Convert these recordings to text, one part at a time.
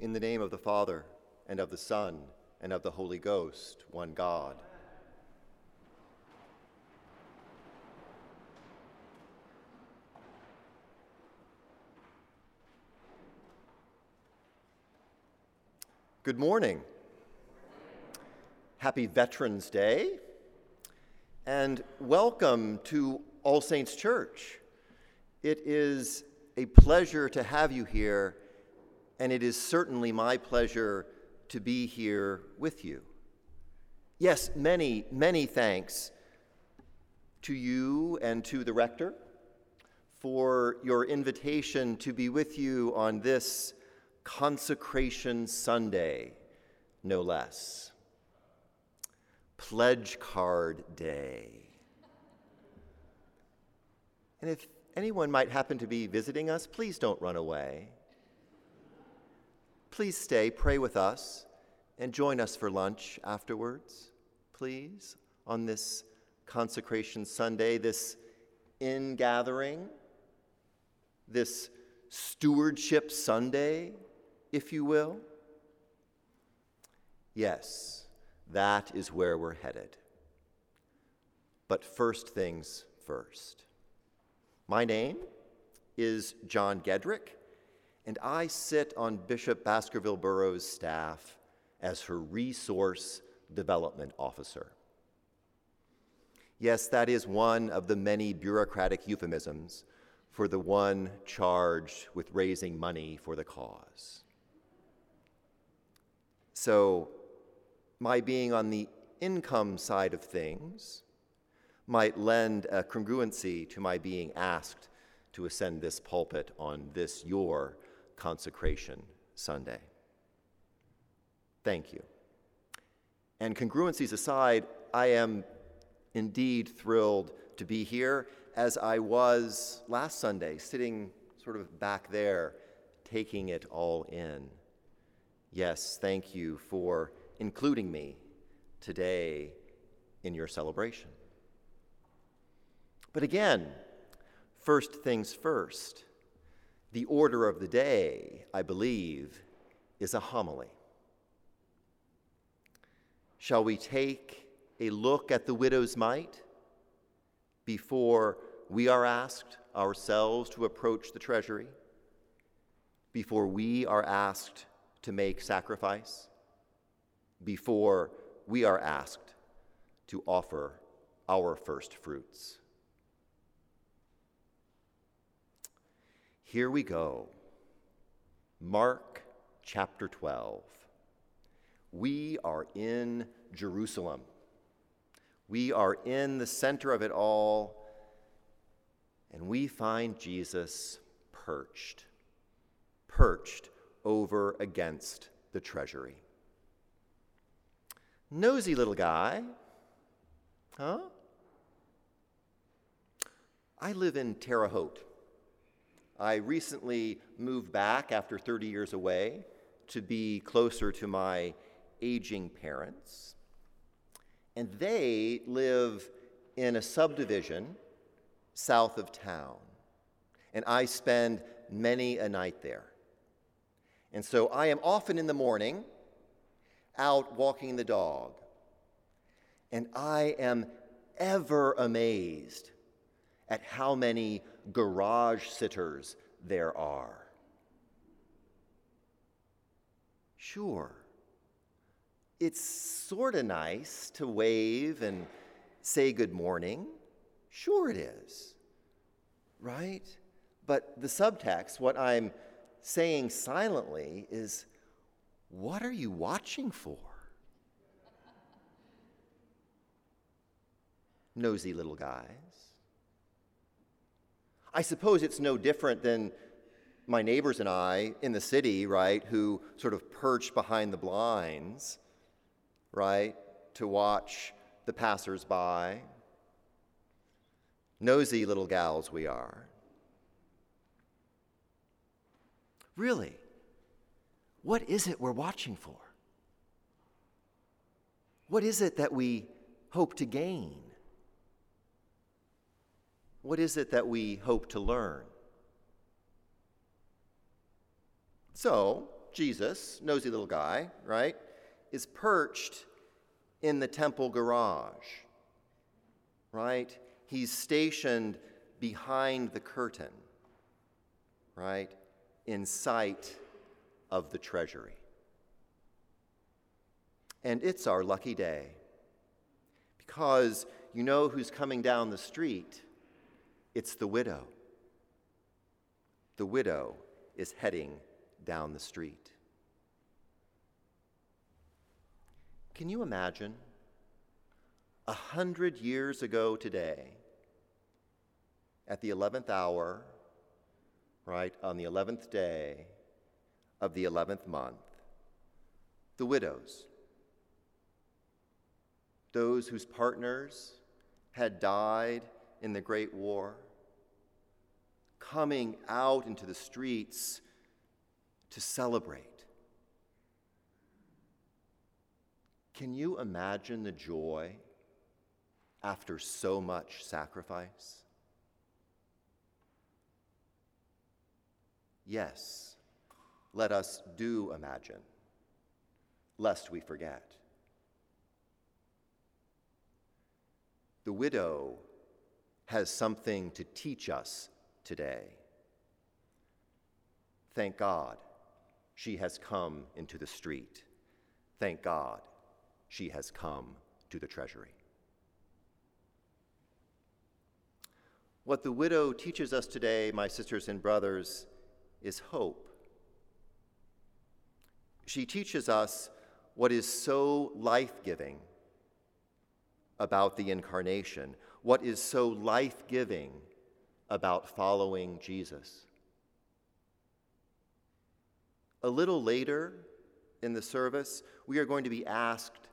In the name of the Father, and of the Son, and of the Holy Ghost, one God. Good morning. Happy Veterans Day. And welcome to All Saints Church. It is a pleasure to have you here, and it is certainly my pleasure to be here with you. Yes, many, many thanks to you and to the rector for your invitation to be with you on this Consecration Sunday, no less. Pledge Card Day. And if anyone might happen to be visiting us, please don't run away. Please stay, pray with us, and join us for lunch afterwards, please, on this Consecration Sunday, this ingathering, this Stewardship Sunday, if you will. Yes, that is where we're headed. But first things first. My name is John Gedrick, and I sit on Bishop Baskerville Burrows' staff as her Resource Development Officer. Yes, that is one of the many bureaucratic euphemisms for the one charged with raising money for the cause. So, my being on the income side of things might lend a congruency to my being asked to ascend this pulpit on this your consecration Sunday. Thank you. And congruencies aside, I am indeed thrilled to be here as I was last Sunday, sitting sort of back there, taking it all in. Yes, thank you for including me today in your celebration. But again, first things first, the order of the day, I believe, is a homily. Shall we take a look at the widow's mite before we are asked ourselves to approach the treasury? Before we are asked to make sacrifice? Before we are asked to offer our first fruits? Here we go. Mark chapter 12. We are in Jerusalem. We are in the center of it all, and we find Jesus perched, perched over against the treasury. Nosy little guy, huh? I live in Terre Haute I recently moved back after 30 years away to be closer to my aging parents. And they live in a subdivision south of town. And I spend many a night there. And so I am often in the morning out walking the dog. And I am ever amazed at how many garage sitters there are. Sure, it's sort of nice to wave and say good morning. Sure, it is. Right? But the subtext, what I'm saying silently, is what are you watching for? Nosy little guys. I suppose it's no different than my neighbors and I in the city, right, who sort of perch behind the blinds, right, to watch the passersby. Nosy little gals we are. Really, what is it we're watching for? What is it that we hope to gain? What is it that we hope to learn? So, Jesus, nosy little guy, right, is perched in the temple garage, right? He's stationed behind the curtain, right, in sight of the treasury. And it's our lucky day because you know who's coming down the street? It's the widow. The widow is heading down the street. Can you imagine? A hundred years ago today, at the 11th hour, right, on the 11th day of the 11th month, the widows, those whose partners had died in the Great War, coming out into the streets to celebrate. Can you imagine the joy after so much sacrifice? Yes, let us do imagine, lest we forget. The widow has something to teach us today. Thank God she has come into the street. Thank God she has come to the treasury. What the widow teaches us today, my sisters and brothers, is hope. She teaches us what is so life giving about the incarnation, what is so life giving about following Jesus. A little later in the service, we are going to be asked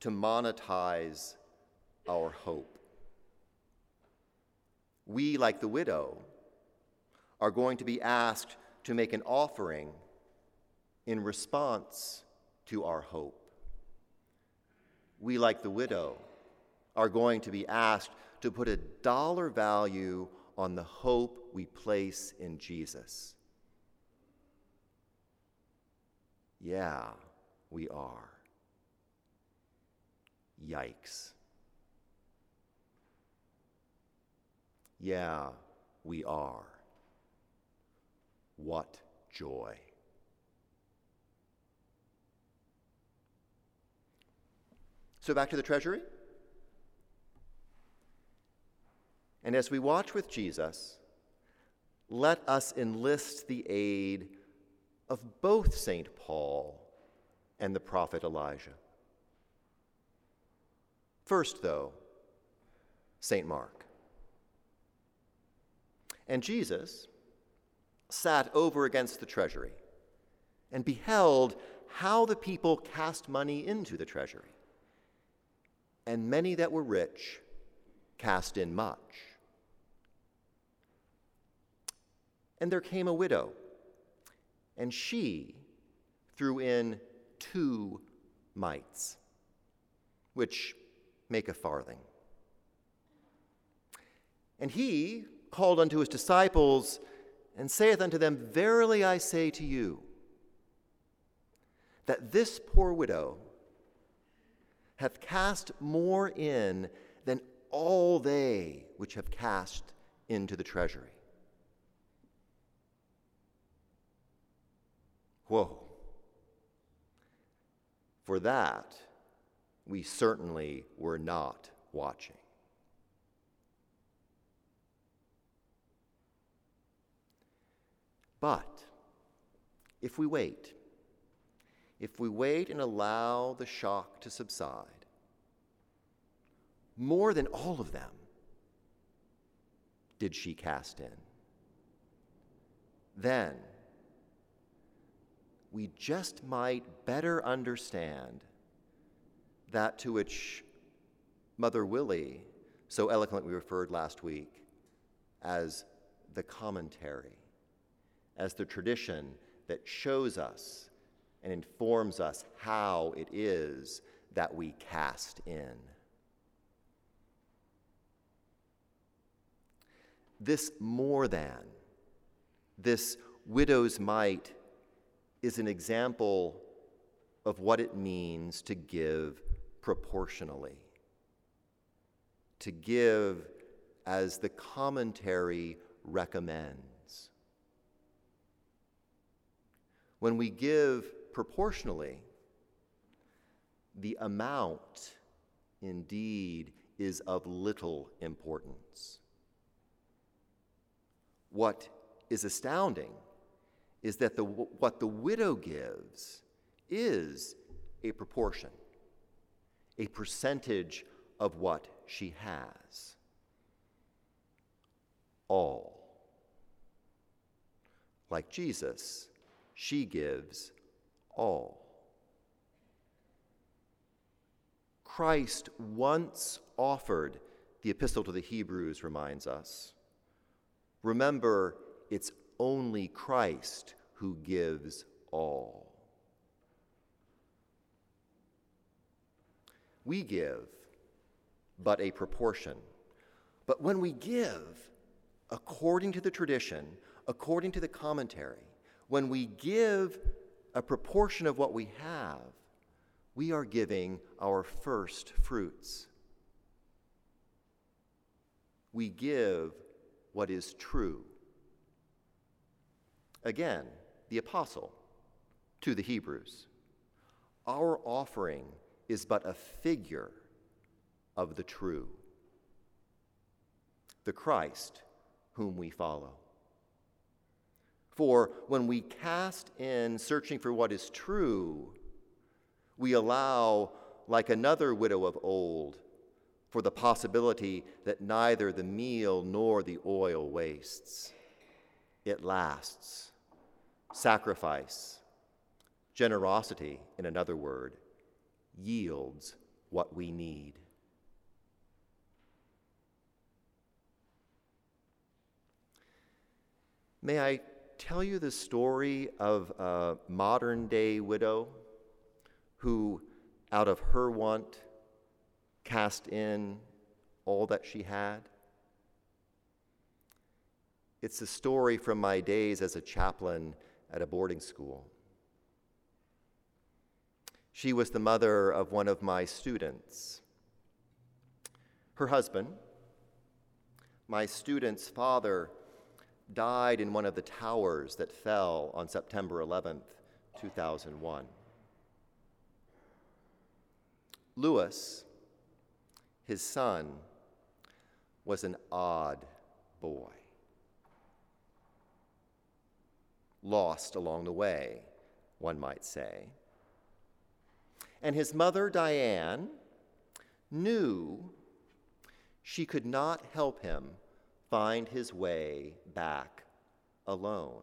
to monetize our hope. We, like the widow, are going to be asked to make an offering in response to our hope. We, like the widow, are going to be asked to put a dollar value on the hope we place in Jesus. Yeah, we are. Yikes. Yeah, we are. What joy. So back to the treasury. And as we watch with Jesus, let us enlist the aid of both St. Paul and the prophet Elijah. First, though, St. Mark. And Jesus sat over against the treasury and beheld how the people cast money into the treasury. And many that were rich cast in much. And there came a widow, and she threw in two mites, which make a farthing. And he called unto his disciples and saith unto them, Verily I say to you, that this poor widow hath cast more in than all they which have cast into the treasury. Whoa. For that, we certainly were not watching. But if we wait, if we wait and allow the shock to subside, more than all of them did she cast in. Then we just might better understand that to which Mother Willie so eloquently referred last week as the commentary, as the tradition that shows us and informs us how it is that we cast in. This more than, this widow's mite, is an example of what it means to give proportionally, to give as the commentary recommends. When we give proportionally, the amount indeed is of little importance. What is astounding is that the, what the widow gives is a proportion, a percentage of what she has. All. Like Jesus, she gives all. Christ once offered, the Epistle to the Hebrews reminds us. Remember, it's only Christ who gives all. We give but a proportion. But when we give according to the tradition, according to the commentary, when we give a proportion of what we have, we are giving our first fruits. We give what is true. Again, the Epistle to the Hebrews. Our offering is but a figure of the true, the Christ whom we follow. For when we cast in searching for what is true, we allow, like another widow of old, for the possibility that neither the meal nor the oil wastes. It lasts. Sacrifice, generosity, in another word, yields what we need. May I tell you the story of a modern day widow? who, out of her want, cast in all that she had. It's a story from my days as a chaplain at a boarding school. She was the mother of one of my students. Her husband, my student's father, died in one of the towers that fell on September 11th, 2001. Lewis, his son, was an odd boy, lost along the way, one might say. And his mother, Diane, knew she could not help him find his way back alone.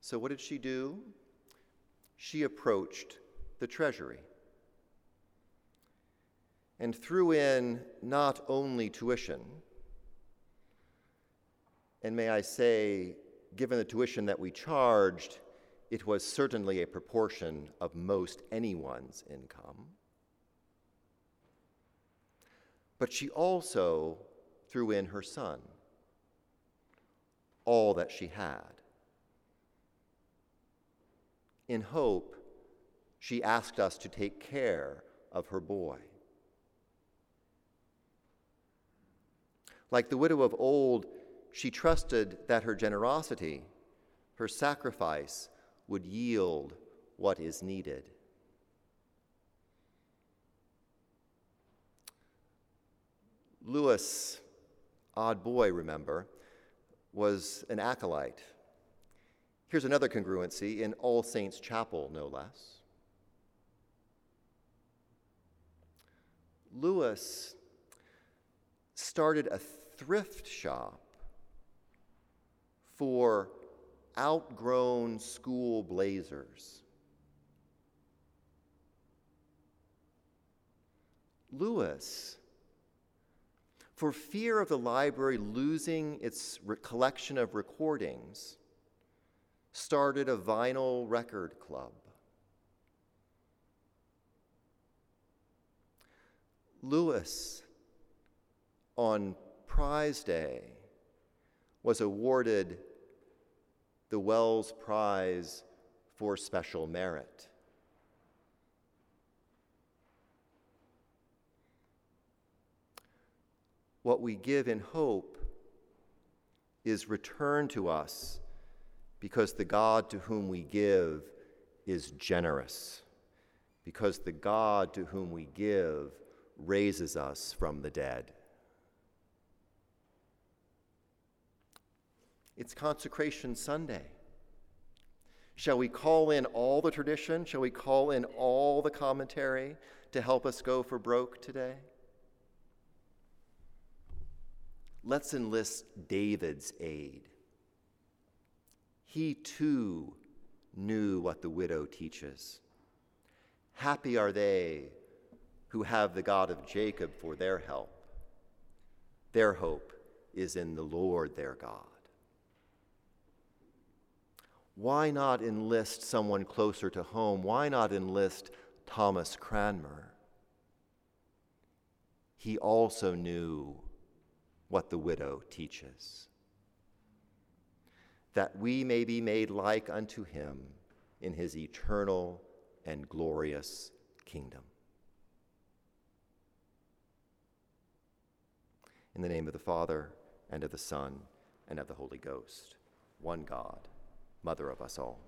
So, what did she do? she approached the treasury and threw in not only tuition, and may I say, given the tuition that we charged, it was certainly a proportion of most anyone's income. But she also threw in her son, all that she had. In hope, she asked us to take care of her boy. Like the widow of old, she trusted that her generosity, her sacrifice, would yield what is needed. Lewis, odd boy, remember, was an acolyte Here's another congruency in All Saints Chapel, no less. Lewis started a thrift shop for outgrown school blazers. Lewis, for fear of the library losing its collection of recordings, started a vinyl record club. Lewis, on prize day, was awarded the Wells Prize for Special Merit. What we give in hope is returned to us because the God to whom we give is generous, because the God to whom we give raises us from the dead. It's Consecration Sunday. Shall we call in all the tradition? Shall we call in all the commentary to help us go for broke today? Let's enlist David's aid. He too knew what the widow teaches. Happy are they who have the God of Jacob for their help. Their hope is in the Lord their God. Why not enlist someone closer to home? Why not enlist Thomas Cranmer? He also knew what the widow teaches that we may be made like unto him in his eternal and glorious kingdom. In the name of the Father, and of the Son, and of the Holy Ghost, one God, Mother of us all.